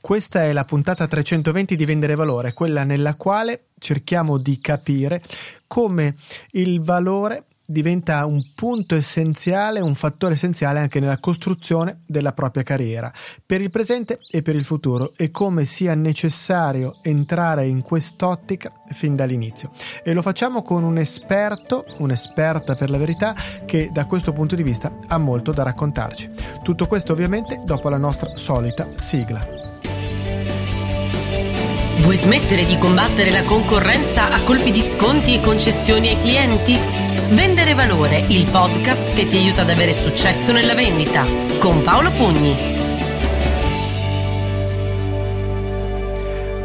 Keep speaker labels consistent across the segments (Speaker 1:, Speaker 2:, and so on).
Speaker 1: Questa è la puntata 320 di Vendere Valore, quella nella quale cerchiamo di capire come il valore diventa un punto essenziale, un fattore essenziale anche nella costruzione della propria carriera, per il presente e per il futuro, e come sia necessario entrare in quest'ottica fin dall'inizio. E lo facciamo con un esperto, un'esperta per la verità, che da questo punto di vista ha molto da raccontarci. Tutto questo ovviamente dopo la nostra solita sigla.
Speaker 2: Vuoi smettere di combattere la concorrenza a colpi di sconti e concessioni ai clienti? Vendere Valore, il podcast che ti aiuta ad avere successo nella vendita, con Paolo Pugni.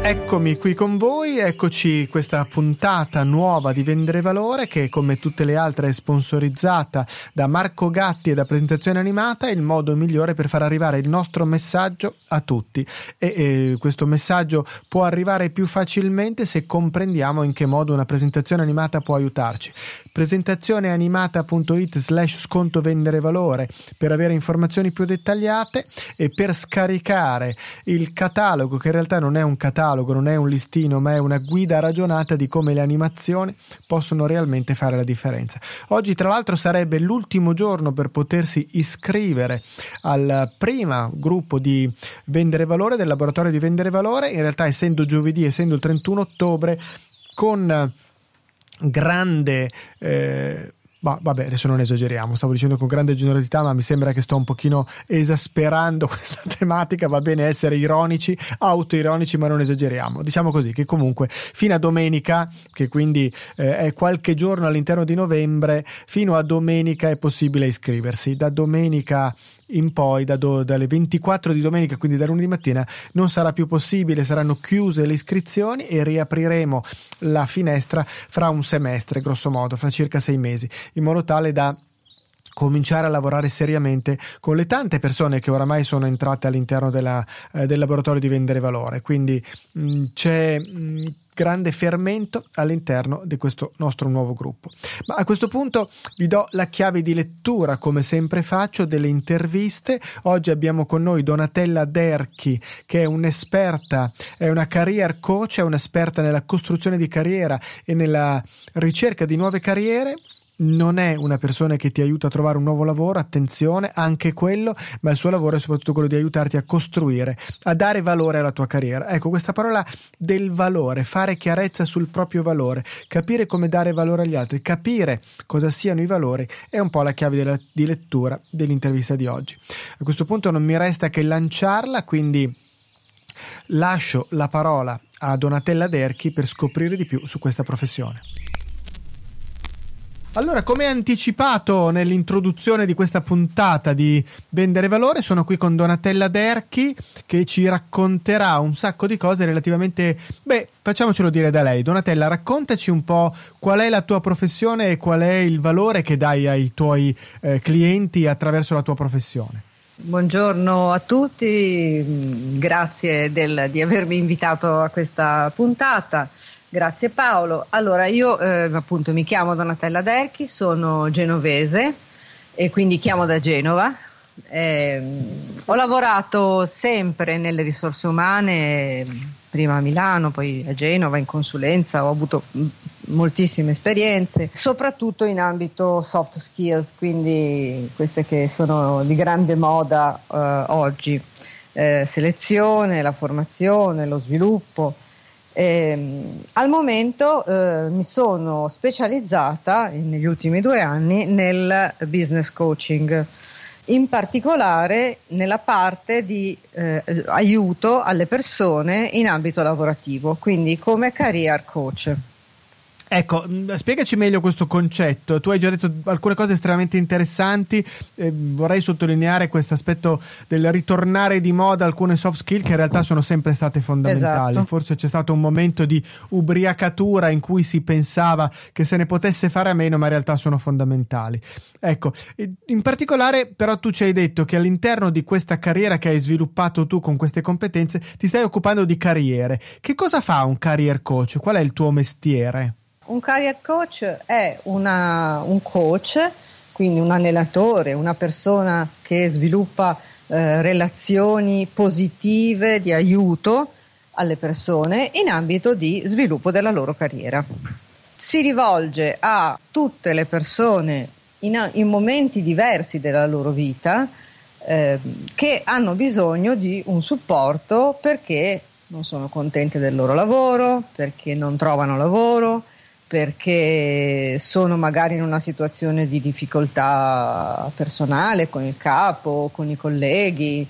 Speaker 1: Eccomi qui con voi, eccoci questa puntata nuova di Vendere Valore che come tutte le altre è sponsorizzata da Marco Gatti e da Presentazione Animata, il modo migliore per far arrivare il nostro messaggio a tutti e, e questo messaggio può arrivare più facilmente se comprendiamo in che modo una presentazione animata può aiutarci. Presentazioneanimata.it slash sconto vendere valore per avere informazioni più dettagliate e per scaricare il catalogo che in realtà non è un catalogo, non è un listino, ma è una guida ragionata di come le animazioni possono realmente fare la differenza. Oggi, tra l'altro, sarebbe l'ultimo giorno per potersi iscrivere al primo gruppo di Vendere Valore, del laboratorio di Vendere Valore. In realtà, essendo giovedì, essendo il 31 ottobre, con grande eh, ma vabbè, adesso non esageriamo, stavo dicendo con grande generosità, ma mi sembra che sto un pochino esasperando questa tematica, va bene essere ironici, autoironici, ma non esageriamo. Diciamo così, che comunque fino a domenica, che quindi eh, è qualche giorno all'interno di novembre, fino a domenica è possibile iscriversi. Da domenica in poi, da do, dalle 24 di domenica, quindi da lunedì mattina, non sarà più possibile, saranno chiuse le iscrizioni e riapriremo la finestra fra un semestre, grosso modo, fra circa sei mesi in modo tale da cominciare a lavorare seriamente con le tante persone che oramai sono entrate all'interno della, eh, del laboratorio di vendere valore. Quindi mh, mm, c'è mh, mm, grande fermento all'interno di questo nostro nuovo gruppo. Ma a questo punto vi do la chiave di lettura, come sempre faccio, delle interviste. Oggi abbiamo con noi Donatella Derchi, che è un'esperta, è una career coach, è un'esperta nella costruzione di carriera e nella ricerca di nuove carriere non è una persona che ti aiuta a trovare un nuovo lavoro, attenzione, anche quello, ma il suo lavoro è soprattutto quello di aiutarti a costruire, a dare valore alla tua carriera. Ecco, questa parola del valore, fare chiarezza sul proprio valore, capire come dare valore agli altri, capire cosa siano i valori è un po' la chiave della, di lettura dell'intervista di oggi. A questo punto non mi resta che lanciarla, quindi lascio la parola a Donatella Derchi per scoprire di più su questa professione. Allora, come anticipato nell'introduzione di questa puntata di Vendere Valore, sono qui con Donatella Derchi che ci racconterà un sacco di cose relativamente... Beh, facciamocelo dire da lei. Donatella, raccontaci un po' qual è la tua professione e qual è il valore che dai ai tuoi eh, clienti attraverso la tua professione.
Speaker 3: Buongiorno a tutti, grazie del, di avermi invitato a questa puntata. Grazie Paolo. Allora, io eh, appunto mi chiamo Donatella Derchi, sono genovese e quindi chiamo da Genova. Eh, ho lavorato sempre nelle risorse umane, prima a Milano, poi a Genova in consulenza, ho avuto moltissime esperienze, soprattutto in ambito soft skills, quindi queste che sono di grande moda eh, oggi, eh, selezione, la formazione, lo sviluppo. Eh, al momento eh, mi sono specializzata negli ultimi due anni nel business coaching, in particolare nella parte di eh, aiuto alle persone in ambito lavorativo, quindi come career coach.
Speaker 1: Ecco, mm, spiegaci meglio questo concetto. Tu hai già detto alcune cose estremamente interessanti. Eh, vorrei sottolineare questo aspetto del ritornare di moda alcune soft skill che in realtà sono sempre state fondamentali. Esatto. Forse c'è stato un momento di ubriacatura in cui si pensava che se ne potesse fare a meno, ma in realtà sono fondamentali. Ecco, in particolare, però, tu ci hai detto che all'interno di questa carriera che hai sviluppato tu con queste competenze ti stai occupando di carriere. Che cosa fa un career coach? Qual è il tuo mestiere?
Speaker 3: Un career coach è una, un coach, quindi un allenatore, una persona che sviluppa eh, relazioni positive di aiuto alle persone in ambito di sviluppo della loro carriera. Si rivolge a tutte le persone in, in momenti diversi della loro vita eh, che hanno bisogno di un supporto perché non sono contente del loro lavoro, perché non trovano lavoro, perché sono magari in una situazione di difficoltà personale con il capo, con i colleghi.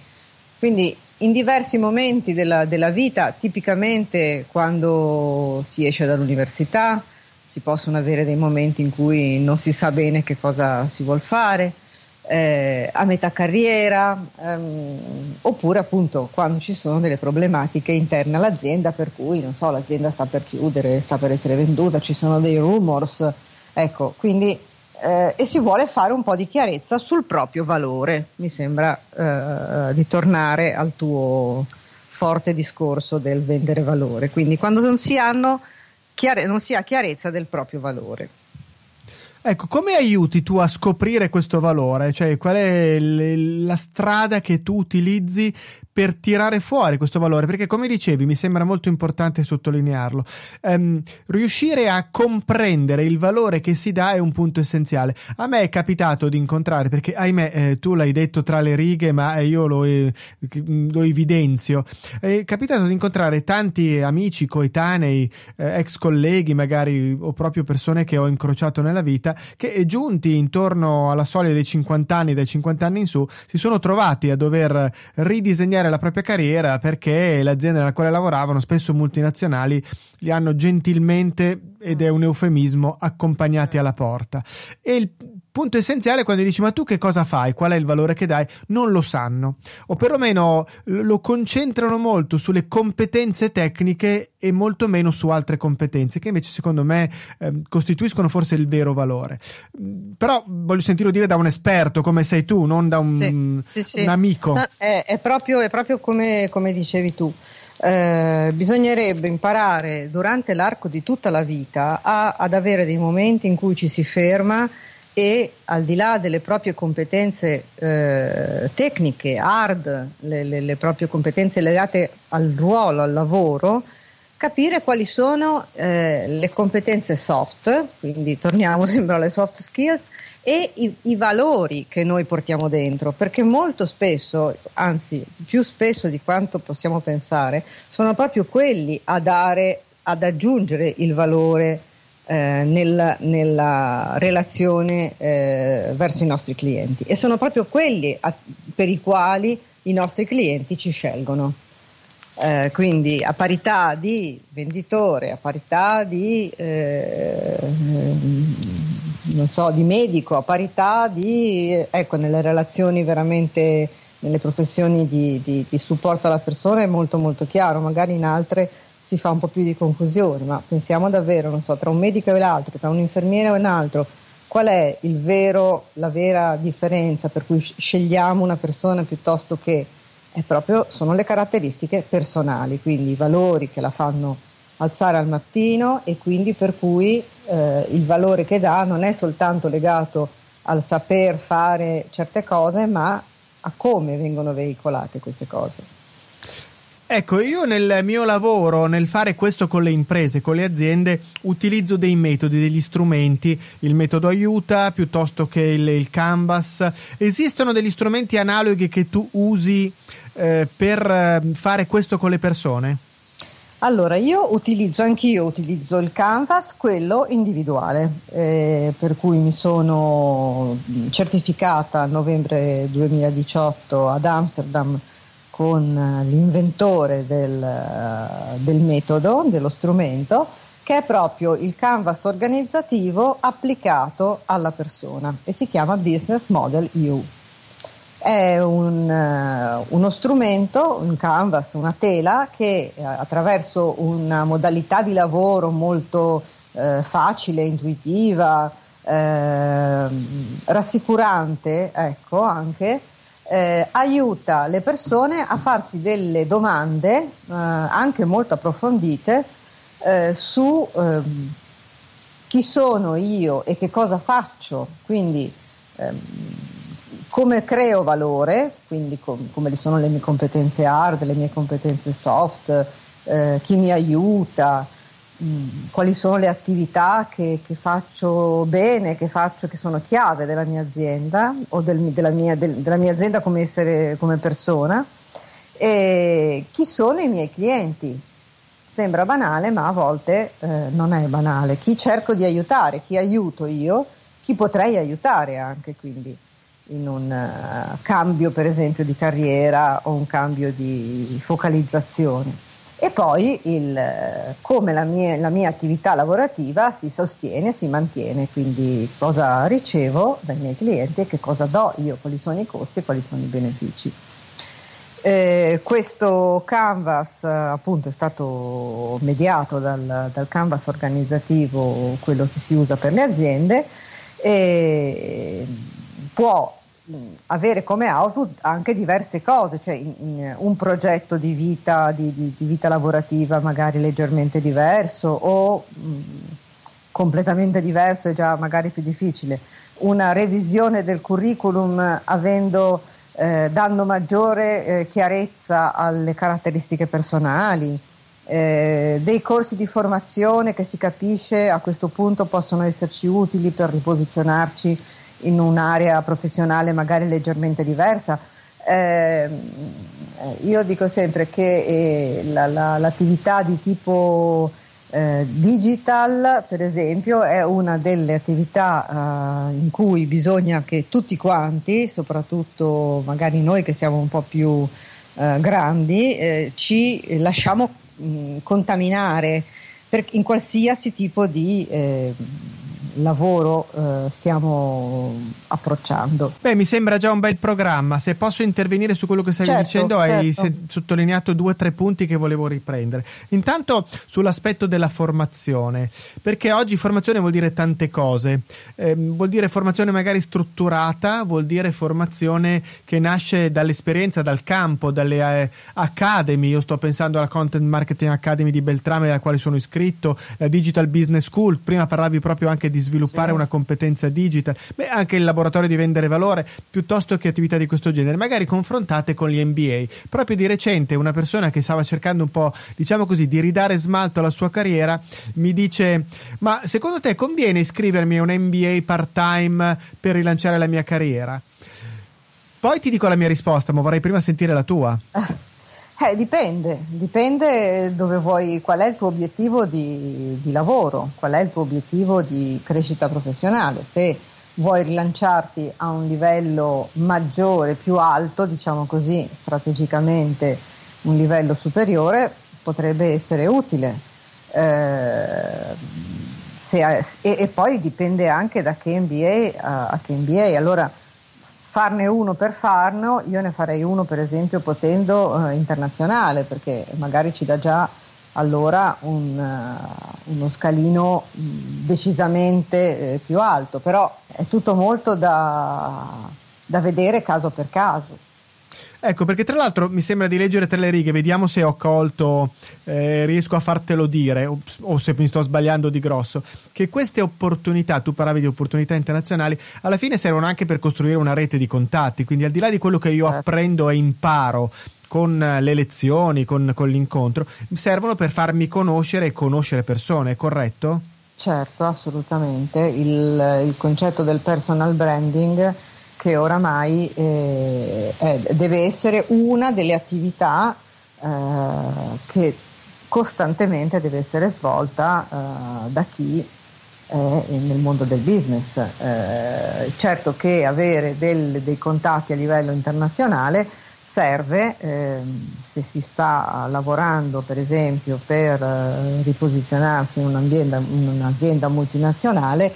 Speaker 3: Quindi in diversi momenti della, della vita, tipicamente quando si esce dall'università, si possono avere dei momenti in cui non si sa bene che cosa si vuole fare, eh, a metà carriera, ehm, oppure appunto quando ci sono delle problematiche interne all'azienda per cui, non so, l'azienda sta per chiudere, sta per essere venduta, ci sono dei rumors, ecco, quindi eh, e si vuole fare un po' di chiarezza sul proprio valore, mi sembra eh, di tornare al tuo forte discorso del vendere valore, quindi quando non si, hanno, chiare- non si ha chiarezza del proprio valore.
Speaker 1: Ecco, come aiuti tu a scoprire questo valore? Cioè, qual è l- la strada che tu utilizzi per tirare fuori questo valore, perché come dicevi mi sembra molto importante sottolinearlo, um, riuscire a comprendere il valore che si dà è un punto essenziale. A me è capitato di incontrare, perché ahimè eh, tu l'hai detto tra le righe, ma io lo, eh, lo evidenzio, è capitato di incontrare tanti amici, coetanei, eh, ex colleghi magari o proprio persone che ho incrociato nella vita, che giunti intorno alla soglia dei 50 anni, dai 50 anni in su, si sono trovati a dover ridisegnare la propria carriera perché le aziende nella quale lavoravano, spesso multinazionali, li hanno gentilmente, ed è un eufemismo, accompagnati alla porta. E il punto essenziale quando dici ma tu che cosa fai, qual è il valore che dai, non lo sanno o perlomeno lo concentrano molto sulle competenze tecniche e molto meno su altre competenze che invece secondo me eh, costituiscono forse il vero valore. Però voglio sentirlo dire da un esperto come sei tu, non da un, sì, sì, sì. un amico.
Speaker 3: No, è, è, proprio, è, proprio, come, come dicevi tu. Eh, bisognerebbe imparare durante l'arco di tutta la vita a, ad avere dei momenti in cui ci si ferma e al di là delle proprie competenze eh, tecniche, hard, le, le, le, proprie competenze legate al ruolo, al lavoro, capire quali sono eh, le competenze soft, quindi torniamo sempre alle soft skills, e i, i, valori che noi portiamo dentro, perché molto spesso, anzi più spesso di quanto possiamo pensare, sono proprio quelli a dare, ad aggiungere il valore eh, nel, nella relazione eh, verso i nostri clienti e sono proprio quelli a, per i quali i nostri clienti ci scelgono. Eh, quindi a parità di venditore, a parità di, eh, non so, di medico, a parità di, ecco, nelle relazioni veramente, nelle professioni di, di, di supporto alla persona è molto molto chiaro, magari in altre si fa un po' più di confusione, ma pensiamo davvero, so, tra un medico e l'altro, tra un infermiere e un altro, qual è vero, la vera differenza per cui scegliamo una persona piuttosto che è proprio, sono le caratteristiche personali, quindi i valori che la fanno alzare al mattino e quindi per cui eh, il valore che dà non è soltanto legato al saper fare certe cose, ma a come vengono veicolate queste cose.
Speaker 1: Ecco, io nel mio lavoro, nel fare questo con le imprese, con le aziende, utilizzo dei metodi, degli strumenti, il metodo aiuta piuttosto che il, il canvas. Esistono degli strumenti analoghi che tu usi eh, per eh, fare questo con le persone?
Speaker 3: Allora, io utilizzo, anch'io utilizzo il canvas, quello individuale, eh, per cui mi sono certificata a novembre 2018 ad Amsterdam con eh, l'inventore del, eh, del metodo, dello strumento, che è proprio il canvas organizzativo applicato alla persona e si chiama Business Model U. È un, uh, uno strumento, un canvas, una tela che uh, attraverso una modalità di lavoro molto uh, facile, intuitiva, rassicurante, ecco anche, eh, aiuta le persone a farsi delle domande eh, anche molto approfondite eh, su ehm, chi sono io e che cosa faccio, quindi ehm, come creo valore, quindi com- come sono le mie competenze hard, le mie competenze soft, eh, chi mi aiuta, quali sono le attività che, che, faccio bene, che faccio, che sono chiave della mia azienda o del, della, mia, del, della, mia, azienda come, essere, come persona e chi sono i miei clienti. Sembra banale, ma a volte eh, non è banale. Chi cerco di aiutare, chi aiuto io, chi potrei aiutare anche quindi in un uh, cambio per esempio di carriera o un cambio di focalizzazione. E poi il, come la mia, la mia, attività lavorativa si sostiene, si mantiene, quindi cosa ricevo dai miei clienti e che cosa do io, quali sono i costi e quali sono i benefici. Eh, questo canvas appunto è stato mediato dal, dal, canvas organizzativo, quello che si usa per le aziende, e può avere come output anche diverse cose, cioè in, in un progetto di vita, di, di, di vita, lavorativa magari leggermente diverso o mh, completamente diverso e già magari più difficile, una revisione del curriculum avendo eh, dando maggiore eh, chiarezza alle caratteristiche personali, eh, dei corsi di formazione che si capisce a questo punto possono esserci utili per riposizionarci in un'area professionale magari leggermente diversa. Eh, io dico sempre che eh, la, la, l'attività di tipo eh, digital, per esempio, è una delle attività eh, in cui bisogna che tutti quanti, soprattutto magari noi che siamo un po' più eh, grandi, eh, ci lasciamo mh, contaminare in qualsiasi tipo di eh, lavoro eh, stiamo approcciando.
Speaker 1: Beh, mi sembra già un bel programma. Se posso intervenire su quello che stavi certo, dicendo, certo. hai se- sottolineato due o tre punti che volevo riprendere. Intanto sull'aspetto della formazione, perché oggi formazione vuol dire tante cose. Eh, vuol dire formazione magari strutturata, vuol dire formazione che nasce dall'esperienza, dal campo, dalle eh, academy. Io sto pensando alla Content Marketing Academy di Beltrame, alla quale sono iscritto, la Digital Business School. Prima parlavi proprio anche di sviluppare sì. una competenza digital, beh, anche il laboratorio di vendere valore, piuttosto che attività di questo genere, magari confrontate con gli MBA. Proprio di recente una persona che stava cercando un po', diciamo così, di ridare smalto alla sua carriera, mi dice: Ma secondo te conviene iscrivermi a un MBA part-time per rilanciare la mia carriera? Poi ti dico la mia risposta, ma vorrei prima sentire la tua.
Speaker 3: Eh, dipende, dipende dove vuoi, qual è il tuo obiettivo di, di, lavoro, qual è il tuo obiettivo di crescita professionale. Se vuoi rilanciarti a un livello maggiore, più alto, diciamo così, strategicamente un livello superiore, potrebbe essere utile. Eh, se, e, e, poi dipende anche da che MBA a, a che MBA. Allora, farne uno per farlo, io ne farei uno per esempio potendo eh, internazionale, perché magari ci dà già allora un, uh, uno scalino mm, decisamente eh, più alto, però è tutto molto da, da vedere caso per caso.
Speaker 1: Ecco, perché tra l'altro mi sembra di leggere tra le righe, vediamo se ho colto, eh, riesco a fartelo dire, o, o, se mi sto sbagliando di grosso, che queste opportunità, tu parlavi di opportunità internazionali, alla fine servono anche per costruire una rete di contatti, quindi al di là di quello che io certo. apprendo e imparo con le lezioni, con, con l'incontro, servono per farmi conoscere e conoscere persone, corretto?
Speaker 3: Certo, assolutamente. Il, il concetto del personal branding che oramai eh, è, deve essere una delle attività eh, che costantemente deve essere svolta eh, da chi è nel mondo del business. Eh, certo che avere del, dei contatti a livello internazionale serve ehm, se si sta lavorando per esempio per eh, riposizionarsi in un'azienda multinazionale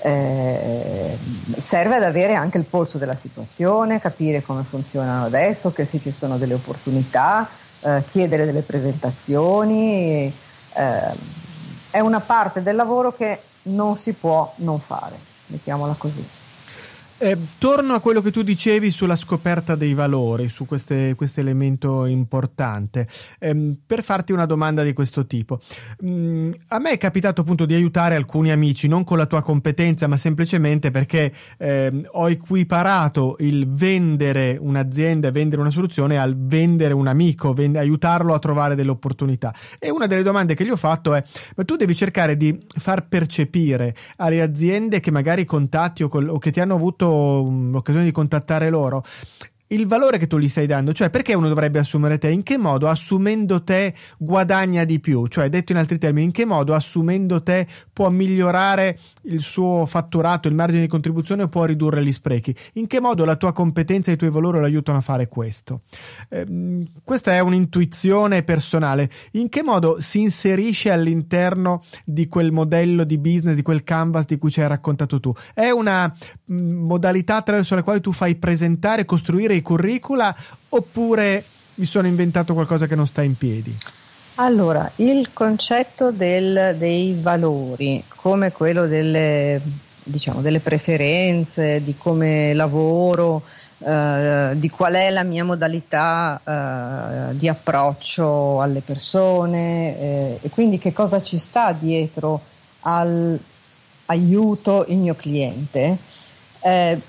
Speaker 3: eh, serve ad avere anche il polso della situazione, capire come funzionano adesso, che se ci sono delle opportunità, eh, chiedere delle presentazioni. Eh, è una parte del lavoro che non si può non fare, mettiamola così.
Speaker 1: Eh, torno a quello che tu dicevi sulla scoperta dei valori, su questo elemento importante, eh, per farti una domanda di questo tipo. Mm, a me è capitato appunto di aiutare alcuni amici, non con la tua competenza, ma semplicemente perché eh, ho equiparato il vendere un'azienda vendere una soluzione al vendere un amico, vend- aiutarlo a trovare delle opportunità. E una delle domande che gli ho fatto è: ma tu devi cercare di far percepire alle aziende che magari contatti o, col- o che ti hanno avuto l'occasione di contattare loro il valore che tu gli stai dando, cioè perché uno dovrebbe assumere te? In che modo assumendo te guadagna di più? Cioè, detto in altri termini, in che modo assumendo te può migliorare il suo fatturato, il margine di contribuzione o può ridurre gli sprechi? In che modo la tua competenza e i tuoi valori lo aiutano a fare questo? Eh, questa è un'intuizione personale. In che modo si inserisce all'interno di quel modello di business, di quel canvas di cui ci hai raccontato tu? È una modalità attraverso la quale tu fai presentare, costruire i curricula oppure mi sono inventato qualcosa che non sta in piedi?
Speaker 3: Allora, il concetto del, dei valori, come quello delle, diciamo, delle preferenze, di come lavoro, eh, di qual è la mia modalità eh, di approccio alle persone eh, e quindi che cosa ci sta dietro al aiuto il mio cliente, eh,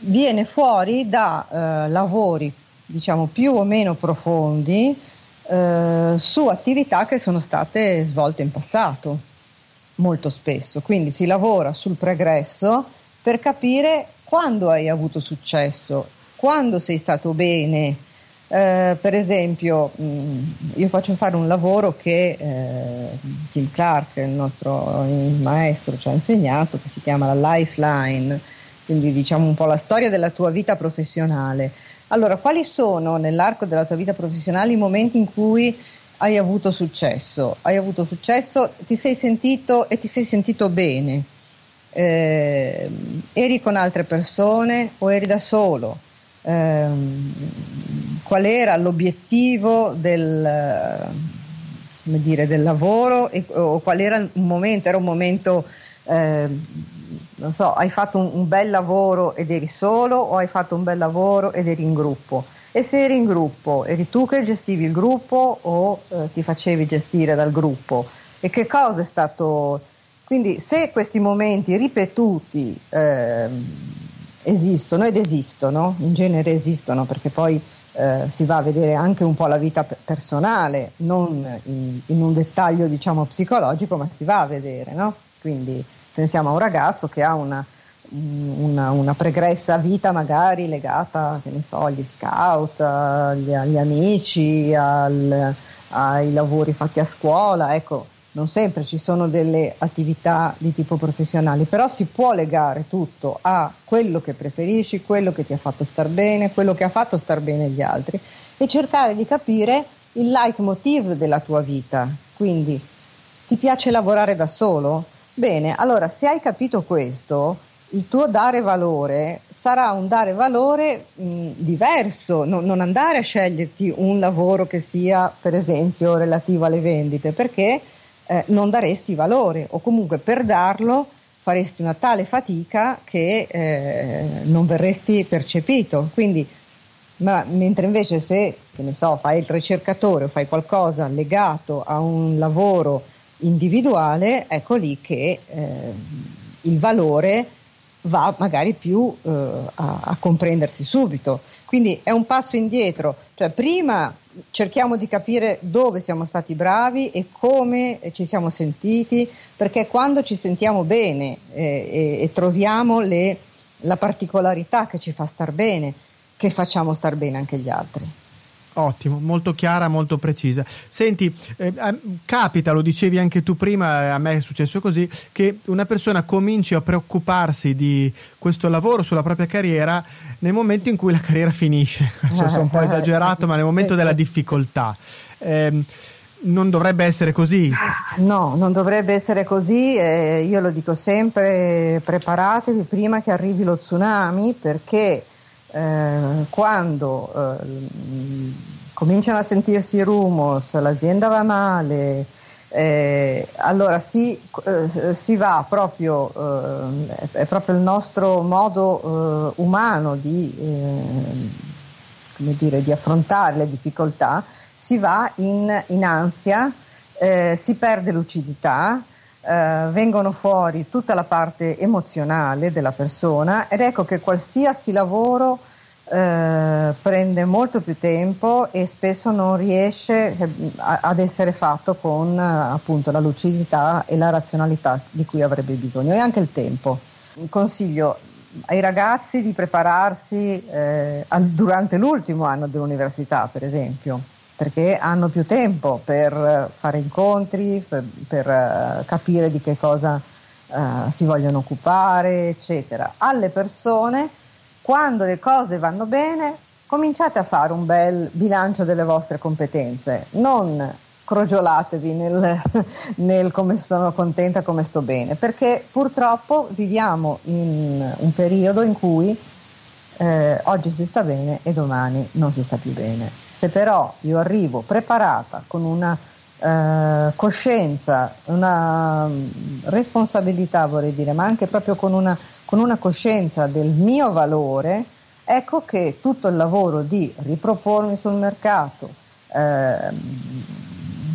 Speaker 3: viene fuori da eh, lavori diciamo più o meno profondi eh, su attività che sono state svolte in passato molto spesso. Quindi si lavora sul pregresso per capire quando hai avuto successo quando sei stato bene. Eh, per esempio mh, mm, io faccio fare un lavoro che eh, Tim Clark il nostro il maestro ci ha insegnato che si chiama la lifeline quindi diciamo un po' la storia della tua vita professionale. Allora, quali sono nell'arco della tua vita professionale i momenti in cui hai avuto successo? Hai avuto successo, ti sei sentito e ti sei sentito bene? Eh, eri con altre persone o eri da solo? Eh, qual era l'obiettivo del, dire, del lavoro e, o qual era un momento? Era un momento eh, non so, hai fatto un, un, bel lavoro ed eri solo o hai fatto un bel lavoro ed eri in gruppo? E se eri in gruppo, eri tu che gestivi il gruppo o eh, ti facevi gestire dal gruppo? E che cosa è stato... Quindi se questi momenti ripetuti eh, esistono ed esistono, in genere esistono perché poi eh, si va a vedere anche un po' la vita personale, non in, in un dettaglio diciamo psicologico, ma si va a vedere, no? Quindi pensiamo a un ragazzo che ha una, una, una pregressa vita magari legata so, agli scout, agli, agli amici, al, ai lavori fatti a scuola, ecco, non sempre ci sono delle attività di tipo professionale, però si può legare tutto a quello che preferisci, quello che ti ha fatto star bene, quello che ha fatto star bene gli altri e cercare di capire il leitmotiv della tua vita. Quindi ti piace lavorare da solo? Bene, allora se hai capito questo, il tuo dare valore sarà un dare valore mh, diverso, no, non andare a sceglierti un lavoro che sia per esempio relativo alle vendite, perché eh, non daresti valore o comunque per darlo faresti una tale fatica che eh, non verresti percepito. Quindi, ma, mentre invece se, che ne so, fai il ricercatore o fai qualcosa legato a un lavoro individuale, ecco lì che eh, il valore va magari più eh, a, a, comprendersi subito. Quindi è un passo indietro, cioè prima cerchiamo di capire dove siamo stati bravi e come ci siamo sentiti, perché quando ci sentiamo bene eh, e, e, troviamo le, la particolarità che ci fa star bene, che facciamo star bene anche gli altri.
Speaker 1: Ottimo, molto chiara, molto precisa. Senti, eh, capita, lo dicevi anche tu prima, a me è successo così, che una persona cominci a preoccuparsi di questo lavoro sulla propria carriera nel momento in cui la carriera finisce. Adesso sono un po' esagerato, ma nel momento della difficoltà. Eh, non dovrebbe essere così.
Speaker 3: No, non dovrebbe essere così. Eh, io lo dico sempre, preparatevi prima che arrivi lo tsunami perché eh, quando eh, cominciano a sentirsi rumors, l'azienda va male, Eh, allora si, eh, si, va proprio, eh, è proprio il nostro modo umano di, dire, di, affrontare le difficoltà, si va in, in ansia, si perde lucidità, vengono fuori tutta la parte emozionale della persona ed ecco che qualsiasi lavoro eh, prende molto più tempo e spesso non riesce eh, ad essere fatto con eh, appunto la lucidità e la razionalità di cui avrebbe bisogno e anche il tempo. Consiglio ai ragazzi di prepararsi eh, durante l'ultimo anno dell'università, per esempio, perché hanno più tempo per fare incontri, per, per capire di che cosa uh, si vogliono occupare, eccetera. Alle persone quando le cose vanno bene, cominciate a fare un bel bilancio delle vostre competenze, non crogiolatevi nel, nel, come sono contenta, come sto bene, perché purtroppo viviamo in un periodo in cui eh, oggi si sta bene e domani non si sta più bene. Se però io arrivo preparata con una eh, coscienza, una mm, responsabilità vorrei dire, ma anche proprio con una con una coscienza del mio valore, ecco che tutto il lavoro di ripropormi sul mercato, eh,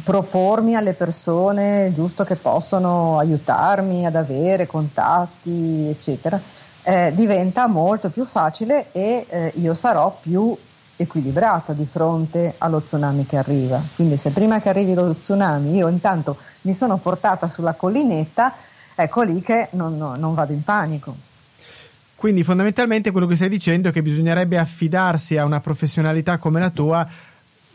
Speaker 3: propormi alle persone giusto che possono aiutarmi ad avere contatti, eccetera, eh, diventa molto più facile e eh, io sarò più equilibrato di fronte allo tsunami che arriva. Quindi se prima che arrivi lo tsunami io intanto mi sono portata sulla collinetta, ecco lì che non, non, non vado in panico.
Speaker 1: Quindi fondamentalmente quello che stai dicendo è che bisognerebbe affidarsi a una professionalità come la tua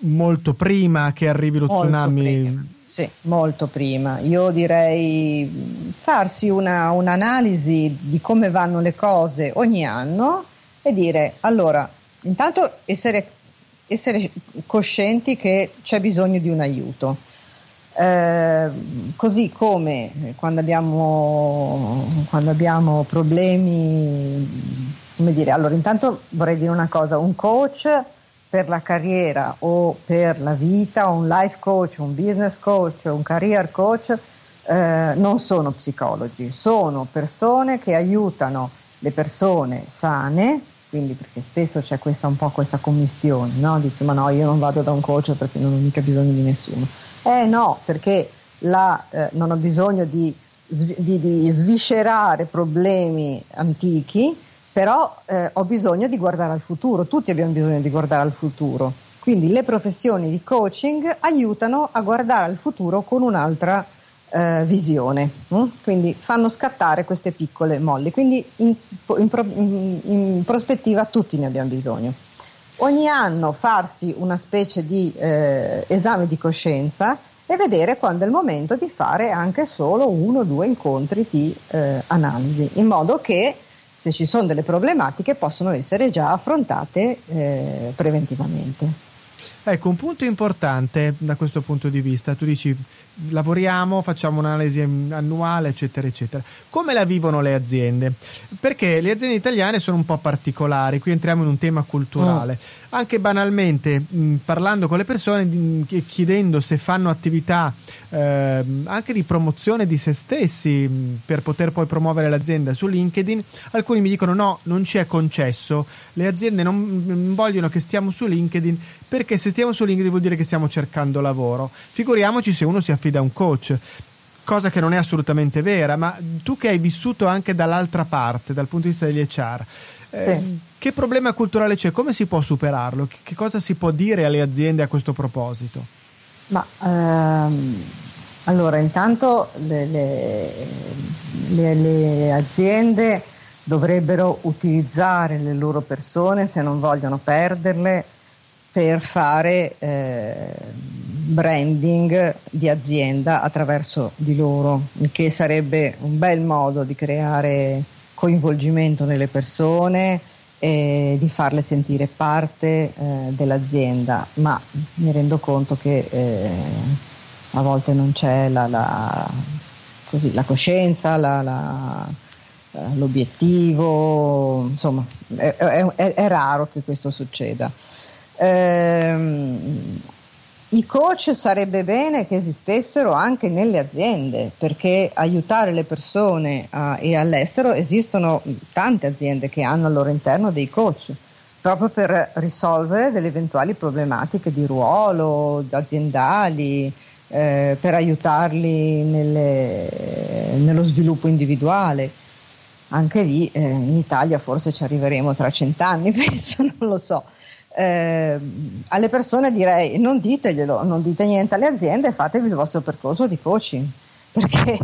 Speaker 1: molto prima che arrivi lo molto tsunami.
Speaker 3: Prima. Sì, molto prima. Io direi farsi una, un'analisi di come vanno le cose ogni anno e dire allora, intanto essere, essere coscienti che c'è bisogno di un aiuto eh, così come quando abbiamo, quando abbiamo problemi, come dire, allora intanto vorrei dire una cosa, un coach per la carriera o per la vita, un life coach, un business coach, un career coach, eh, non sono psicologi, sono persone che aiutano le persone sane, quindi perché spesso c'è questa un po' questa commistione, no? Dice ma no, io non vado da un coach perché non ho mica bisogno di nessuno eh no, perché la, eh, non ho bisogno di, di, di, sviscerare problemi antichi, però eh, ho bisogno di guardare al futuro, tutti abbiamo bisogno di guardare al futuro. Quindi le professioni di coaching aiutano a guardare al futuro con un'altra eh, visione, hm? quindi fanno scattare queste piccole molli, quindi in, in, in prospettiva tutti ne abbiamo bisogno ogni anno farsi una specie di eh, esame di coscienza e vedere quando è il momento di fare anche solo uno o due incontri di eh, analisi, in modo che se ci sono delle problematiche possono essere già affrontate eh, preventivamente.
Speaker 1: Ecco, un punto importante da questo punto di vista, tu dici lavoriamo, facciamo un'analisi annuale, eccetera, eccetera. Come la vivono le aziende? Perché le aziende italiane sono un po' particolari, qui entriamo in un tema culturale. Oh. Anche banalmente, mh, parlando con le persone, mh, chiedendo se fanno attività eh, anche di promozione di se stessi mh, per poter poi promuovere l'azienda su LinkedIn, alcuni mi dicono no, non ci è concesso, le aziende non vogliono che stiamo su LinkedIn perché se stiamo su LinkedIn vuol dire che stiamo cercando lavoro. Figuriamoci se uno si affida a un coach cosa che non è assolutamente vera, ma tu che hai vissuto anche dall'altra parte, dal punto di vista degli HR, eh, che problema culturale c'è? Come si può superarlo? Che, cosa si può dire alle aziende a questo proposito?
Speaker 3: Ma ehm, allora, intanto le, le, le, le aziende dovrebbero utilizzare le loro persone se non vogliono perderle per fare eh, branding di azienda attraverso di loro, il che sarebbe un bel modo di creare coinvolgimento nelle persone e di farle sentire parte eh, dell'azienda, ma mi rendo conto che eh, a volte non c'è la, la, così, la coscienza, la, eh, l'obiettivo, insomma è, è, è, raro che questo succeda. Ehm, I coach sarebbe bene che esistessero anche nelle aziende perché aiutare le persone uh, e all'estero esistono tante aziende che hanno al loro interno dei coach proprio per risolvere delle eventuali problematiche di ruolo aziendali, eh, per aiutarli nelle, nello sviluppo individuale. Anche lì eh, in Italia forse ci arriveremo tra cent'anni, penso, non lo so. Eh, alle persone direi non diteglielo, non dite niente alle aziende, fatevi il vostro percorso di coaching perché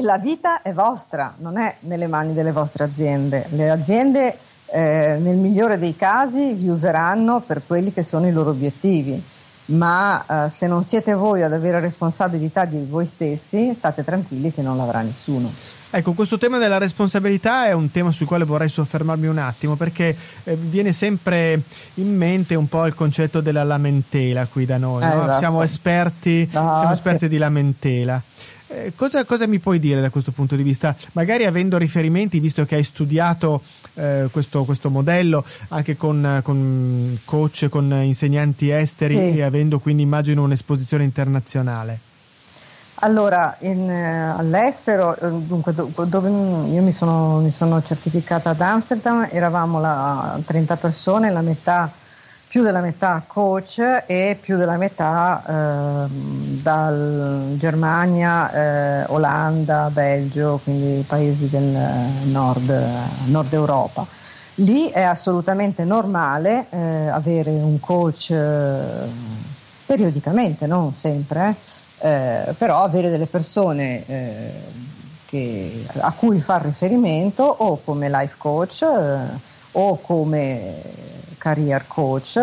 Speaker 3: la vita è vostra, non è nelle mani delle vostre aziende. Le aziende eh, nel migliore dei casi vi useranno per quelli che sono i loro obiettivi, ma eh, se non siete voi ad avere responsabilità di voi stessi, state tranquilli che non l'avrà nessuno.
Speaker 1: Ecco, questo tema della responsabilità è un tema sul quale vorrei soffermarmi un attimo perché eh, viene sempre in mente un po' il concetto della lamentela qui da noi. No? Esatto. Siamo esperti, ah, siamo esperti sì. di lamentela. Eh, cosa, cosa, mi puoi dire da questo punto di vista? Magari avendo riferimenti, visto che hai studiato eh, questo, questo, modello anche con, con, coach, con insegnanti esteri sì. e avendo quindi immagino un'esposizione internazionale.
Speaker 3: Allora, in, eh, all'estero, eh, dunque, dove io mi sono, mi sono, certificata ad Amsterdam, eravamo la, 30 persone, la metà più della metà coach e più della metà eh, dal Germania, eh, Olanda, Belgio, quindi paesi del nord, nord Europa. Lì è assolutamente normale eh, avere un coach eh, periodicamente, non sempre, eh, però avere delle persone eh, che, a cui far riferimento o come life coach o come career coach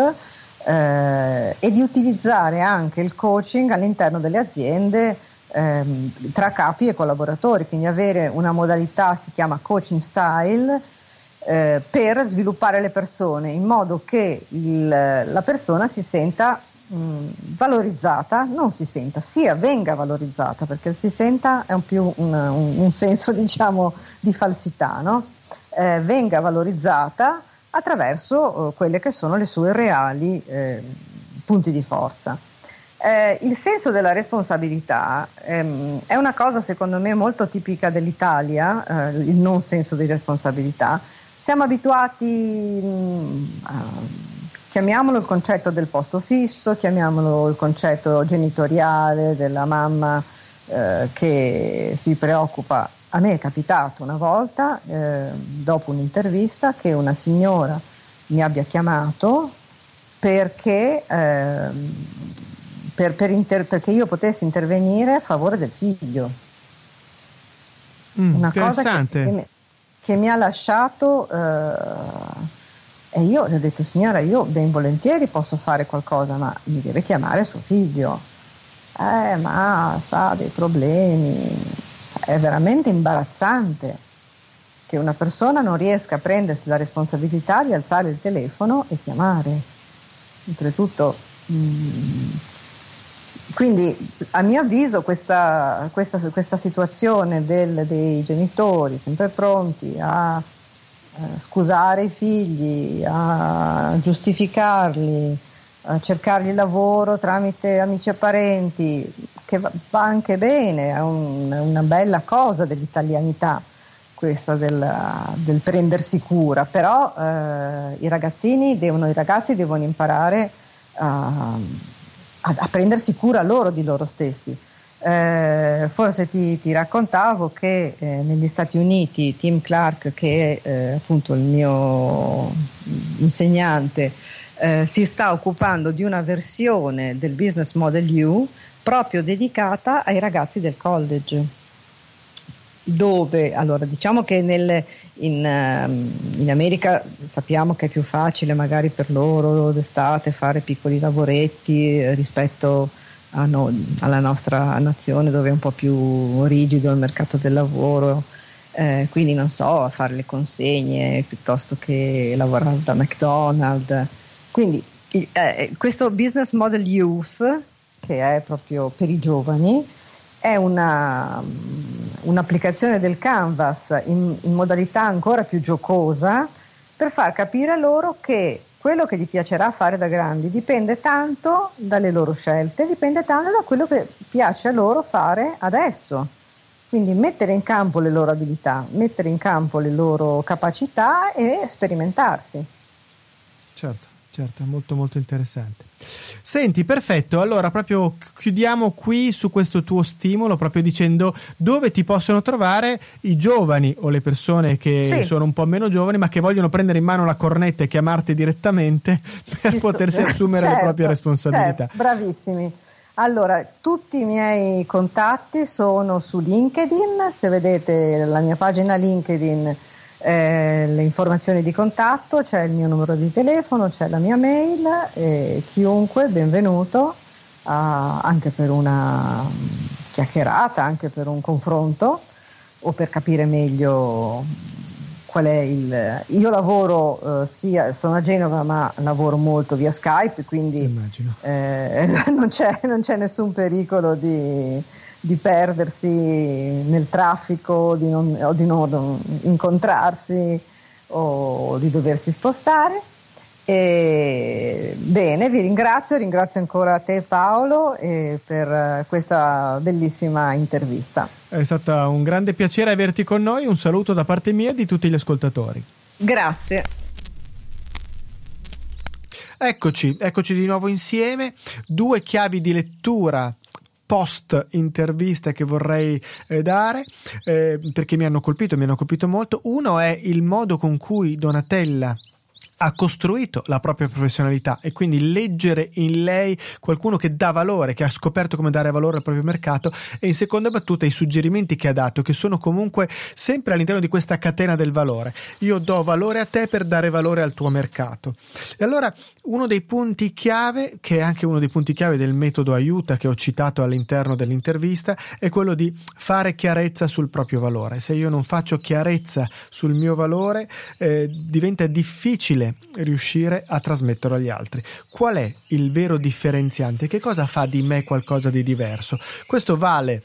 Speaker 3: eh, e di utilizzare anche il coaching all'interno delle aziende ehm, tra capi e collaboratori, quindi avere una modalità, si chiama coaching style, eh, per sviluppare le persone in modo che il, la persona si senta mh, valorizzata, non si senta, sia venga valorizzata, perché si senta è un più un, un, un senso diciamo di falsità, no? eh, venga valorizzata attraverso eh, quelle che sono le sue reali eh, punti di forza. Eh, il senso della responsabilità ehm, è una cosa secondo me molto tipica dell'Italia, eh, il non senso di responsabilità. Siamo abituati, mh, mm, a, chiamiamolo il concetto del posto fisso, chiamiamolo il concetto genitoriale della mamma eh, che si preoccupa a me è capitato una volta, eh, dopo un'intervista, che una signora mi abbia chiamato perché, eh, per, per inter- perché io potessi intervenire a favore del figlio.
Speaker 1: Mm, una cosa che, che,
Speaker 3: mi, che, mi, ha lasciato eh, e io gli ho detto signora io ben volentieri posso fare qualcosa ma mi deve chiamare suo figlio eh ma sa dei problemi è veramente imbarazzante che una persona non riesca a prendersi la responsabilità di alzare il telefono e chiamare. Oltretutto, mm, quindi a mio avviso questa, questa, questa situazione del, dei genitori sempre pronti a scusare i figli, a giustificarli, a cercargli lavoro tramite amici e parenti, che va, anche bene, è un, una bella cosa dell'italianità questa del, del prendersi cura, però eh, i ragazzini devono, i ragazzi devono imparare a, a, a, prendersi cura loro di loro stessi. Eh, forse ti, ti, raccontavo che eh, negli Stati Uniti Tim Clark, che è eh, appunto il mio insegnante, eh, si sta occupando di una versione del Business Model U proprio dedicata ai ragazzi del college. Dove allora diciamo che nel, in, ehm, in, America sappiamo che è più facile magari per loro d'estate fare piccoli lavoretti rispetto a no, alla nostra nazione dove è un po' più rigido il mercato del lavoro. Eh, quindi non so fare le consegne piuttosto che lavorare da McDonald's. Quindi eh, questo business model youth che è proprio per i giovani, è una, un'applicazione del Canvas in, in, modalità ancora più giocosa per far capire loro che quello che gli piacerà fare da grandi dipende tanto dalle loro scelte, dipende tanto da quello che piace a loro fare adesso. Quindi mettere in campo le loro abilità, mettere in campo le loro capacità e sperimentarsi.
Speaker 1: Certo, certo, molto molto interessante. Senti, perfetto, allora proprio chiudiamo qui su questo tuo stimolo, proprio dicendo dove ti possono trovare i giovani o le persone che sì. sono un po' meno giovani ma che vogliono prendere in mano la cornetta e chiamarti direttamente per Giusto. potersi assumere certo, le proprie responsabilità.
Speaker 3: Certo, bravissimi. Allora, tutti i miei contatti sono su LinkedIn, se vedete la mia pagina LinkedIn, eh, le informazioni di contatto, c'è il mio numero di telefono, c'è la mia mail, e chiunque benvenuto uh, anche per una chiacchierata, anche per un confronto o per capire meglio qual è il... Io lavoro, eh, sia, sono a Genova ma lavoro molto via Skype, quindi eh, non, c'è, non, c'è, nessun pericolo di, di perdersi nel traffico, di non, o di non incontrarsi o di doversi spostare. E bene, vi ringrazio, ringrazio ancora te Paolo per questa bellissima intervista.
Speaker 1: È stato un grande piacere averti con noi, un saluto da parte mia e di tutti gli ascoltatori.
Speaker 3: Grazie.
Speaker 1: Eccoci, eccoci di nuovo insieme, due chiavi di lettura post intervista che vorrei eh, dare eh, perché mi hanno colpito, mi hanno colpito molto. Uno è il modo con cui Donatella ha costruito la propria professionalità e quindi leggere in lei qualcuno che dà valore, che ha scoperto come dare valore al proprio mercato e in seconda battuta i suggerimenti che ha dato che sono comunque sempre all'interno di questa catena del valore. Io do valore a te per dare valore al tuo mercato. E allora uno dei punti chiave, che è anche uno dei punti chiave del metodo aiuta che ho citato all'interno dell'intervista, è quello di fare chiarezza sul proprio valore. Se io non faccio chiarezza sul mio valore, eh, diventa difficile riuscire a trasmetterlo agli altri. Qual è il vero differenziante? Che cosa fa di me qualcosa di diverso? Questo vale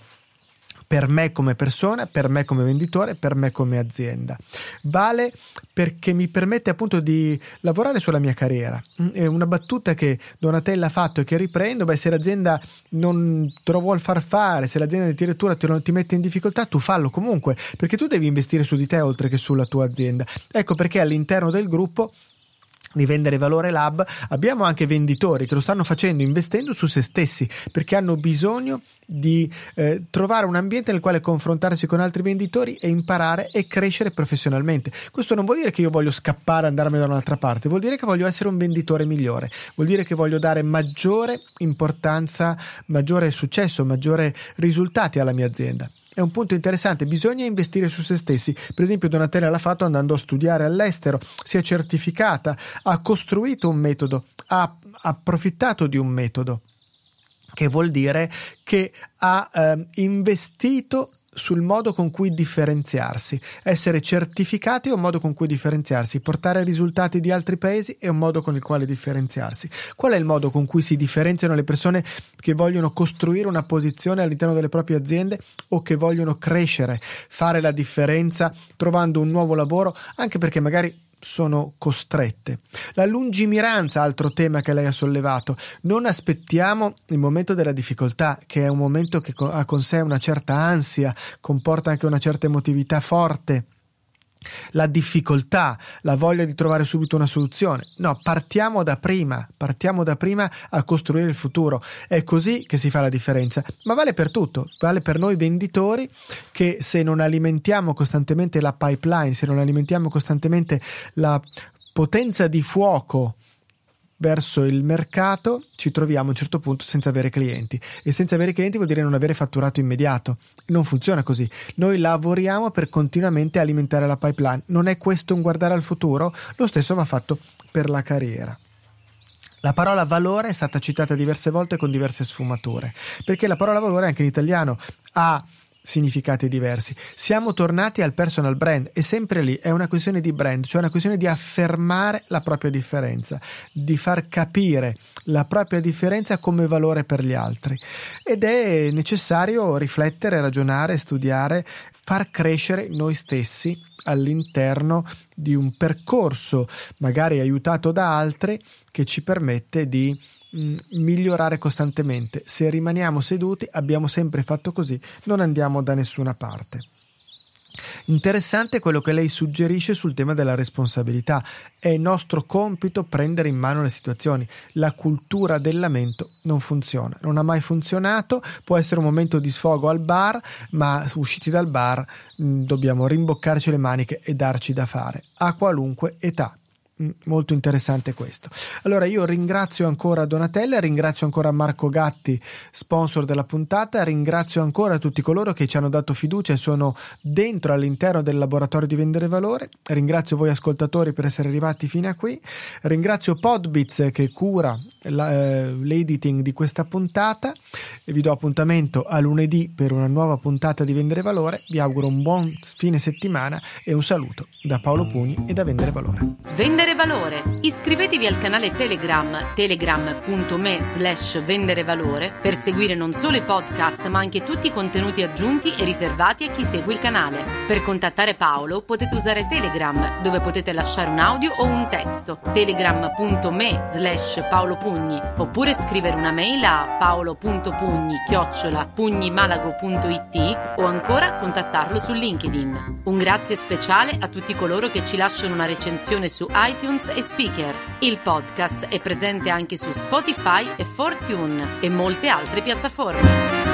Speaker 1: per me come persona, per me come venditore, per me come azienda. Vale perché mi permette appunto di lavorare sulla mia carriera. Mm, è una battuta che Donatella ha fatto e che riprendo, beh se l'azienda non te lo vuol far fare, se l'azienda addirittura te lo, ti mette in difficoltà, tu fallo comunque, perché tu devi investire su di te oltre che sulla tua azienda. Ecco perché all'interno del gruppo di vendere valore lab abbiamo anche venditori che lo stanno facendo investendo su se stessi perché hanno bisogno di eh, trovare un ambiente nel quale confrontarsi con altri venditori e imparare e crescere professionalmente. Questo non vuol dire che io voglio scappare e andarmene da un'altra parte vuol dire che voglio essere un venditore migliore vuol dire che voglio dare maggiore importanza maggiore successo maggiore risultati alla mia azienda è un punto interessante, bisogna investire su se stessi. Per esempio, Donatella l'ha fatto andando a studiare all'estero, si è certificata, ha costruito un metodo, ha approfittato di un metodo, che vuol dire che ha eh, investito sul modo con cui differenziarsi. Essere certificati è un modo con cui differenziarsi, portare risultati di altri paesi è un modo con il quale differenziarsi. Qual è il modo con cui si differenziano le persone che vogliono costruire una posizione all'interno delle proprie aziende o che vogliono crescere, fare la differenza trovando un nuovo lavoro, anche perché magari sono costrette. La lungimiranza, altro tema che lei ha sollevato. Non aspettiamo il momento della difficoltà, che è un momento che ha con sé una certa ansia, comporta anche una certa emotività forte la difficoltà, la voglia di trovare subito una soluzione. No, partiamo da prima, partiamo da prima a costruire il futuro. È così che si fa la differenza. Ma vale per tutto, vale per noi venditori che se non alimentiamo costantemente la pipeline, se non alimentiamo costantemente la potenza di fuoco verso il mercato ci troviamo a un certo punto senza avere clienti e senza avere clienti vuol dire non avere fatturato immediato. Non funziona così. Noi lavoriamo per continuamente alimentare la pipeline. Non è questo un guardare al futuro? Lo stesso va fatto per la carriera. La parola valore è stata citata diverse volte con diverse sfumature, perché la parola valore anche in italiano ha significati diversi. Siamo tornati al personal brand e sempre lì è una questione di brand, cioè una questione di affermare la propria differenza, di far capire la propria differenza come valore per gli altri ed è necessario riflettere, ragionare, studiare far crescere noi stessi all'interno di un percorso, magari aiutato da altri, che ci permette di mh, migliorare costantemente. Se rimaniamo seduti, abbiamo sempre fatto così, non andiamo da nessuna parte. Interessante quello che lei suggerisce sul tema della responsabilità. È nostro compito prendere in mano le situazioni. La cultura del lamento non funziona, non ha mai funzionato. Può essere un momento di sfogo al bar, ma usciti dal bar dobbiamo rimboccarci le maniche e darci da fare a qualunque età. Mm, molto interessante questo. Allora io ringrazio ancora Donatella, ringrazio ancora Marco Gatti, sponsor della puntata, ringrazio ancora tutti coloro che ci hanno dato fiducia e sono dentro all'interno del laboratorio di vendere valore, ringrazio voi ascoltatori per essere arrivati fino a qui, ringrazio Podbits che cura l'editing di questa puntata vi do appuntamento a lunedì per una nuova puntata di vendere valore, vi auguro un buon fine settimana e un saluto da Paolo Pugni e da vendere valore.
Speaker 2: Vendere valore. Iscrivetevi al canale Telegram telegram.me slash vendere valore per seguire non solo i podcast ma anche tutti i contenuti aggiunti e riservati a chi segue il canale. Per contattare Paolo potete usare Telegram dove potete lasciare un audio o un testo telegram.me slash paolopugni oppure scrivere una mail a paolo.pugni chiocciola pugnimalago.it o ancora contattarlo su LinkedIn. Un grazie speciale a tutti coloro che ci lasciano una recensione su iTunes e Speaker. Il podcast è presente anche su Spotify e Fortune e molte altre piattaforme.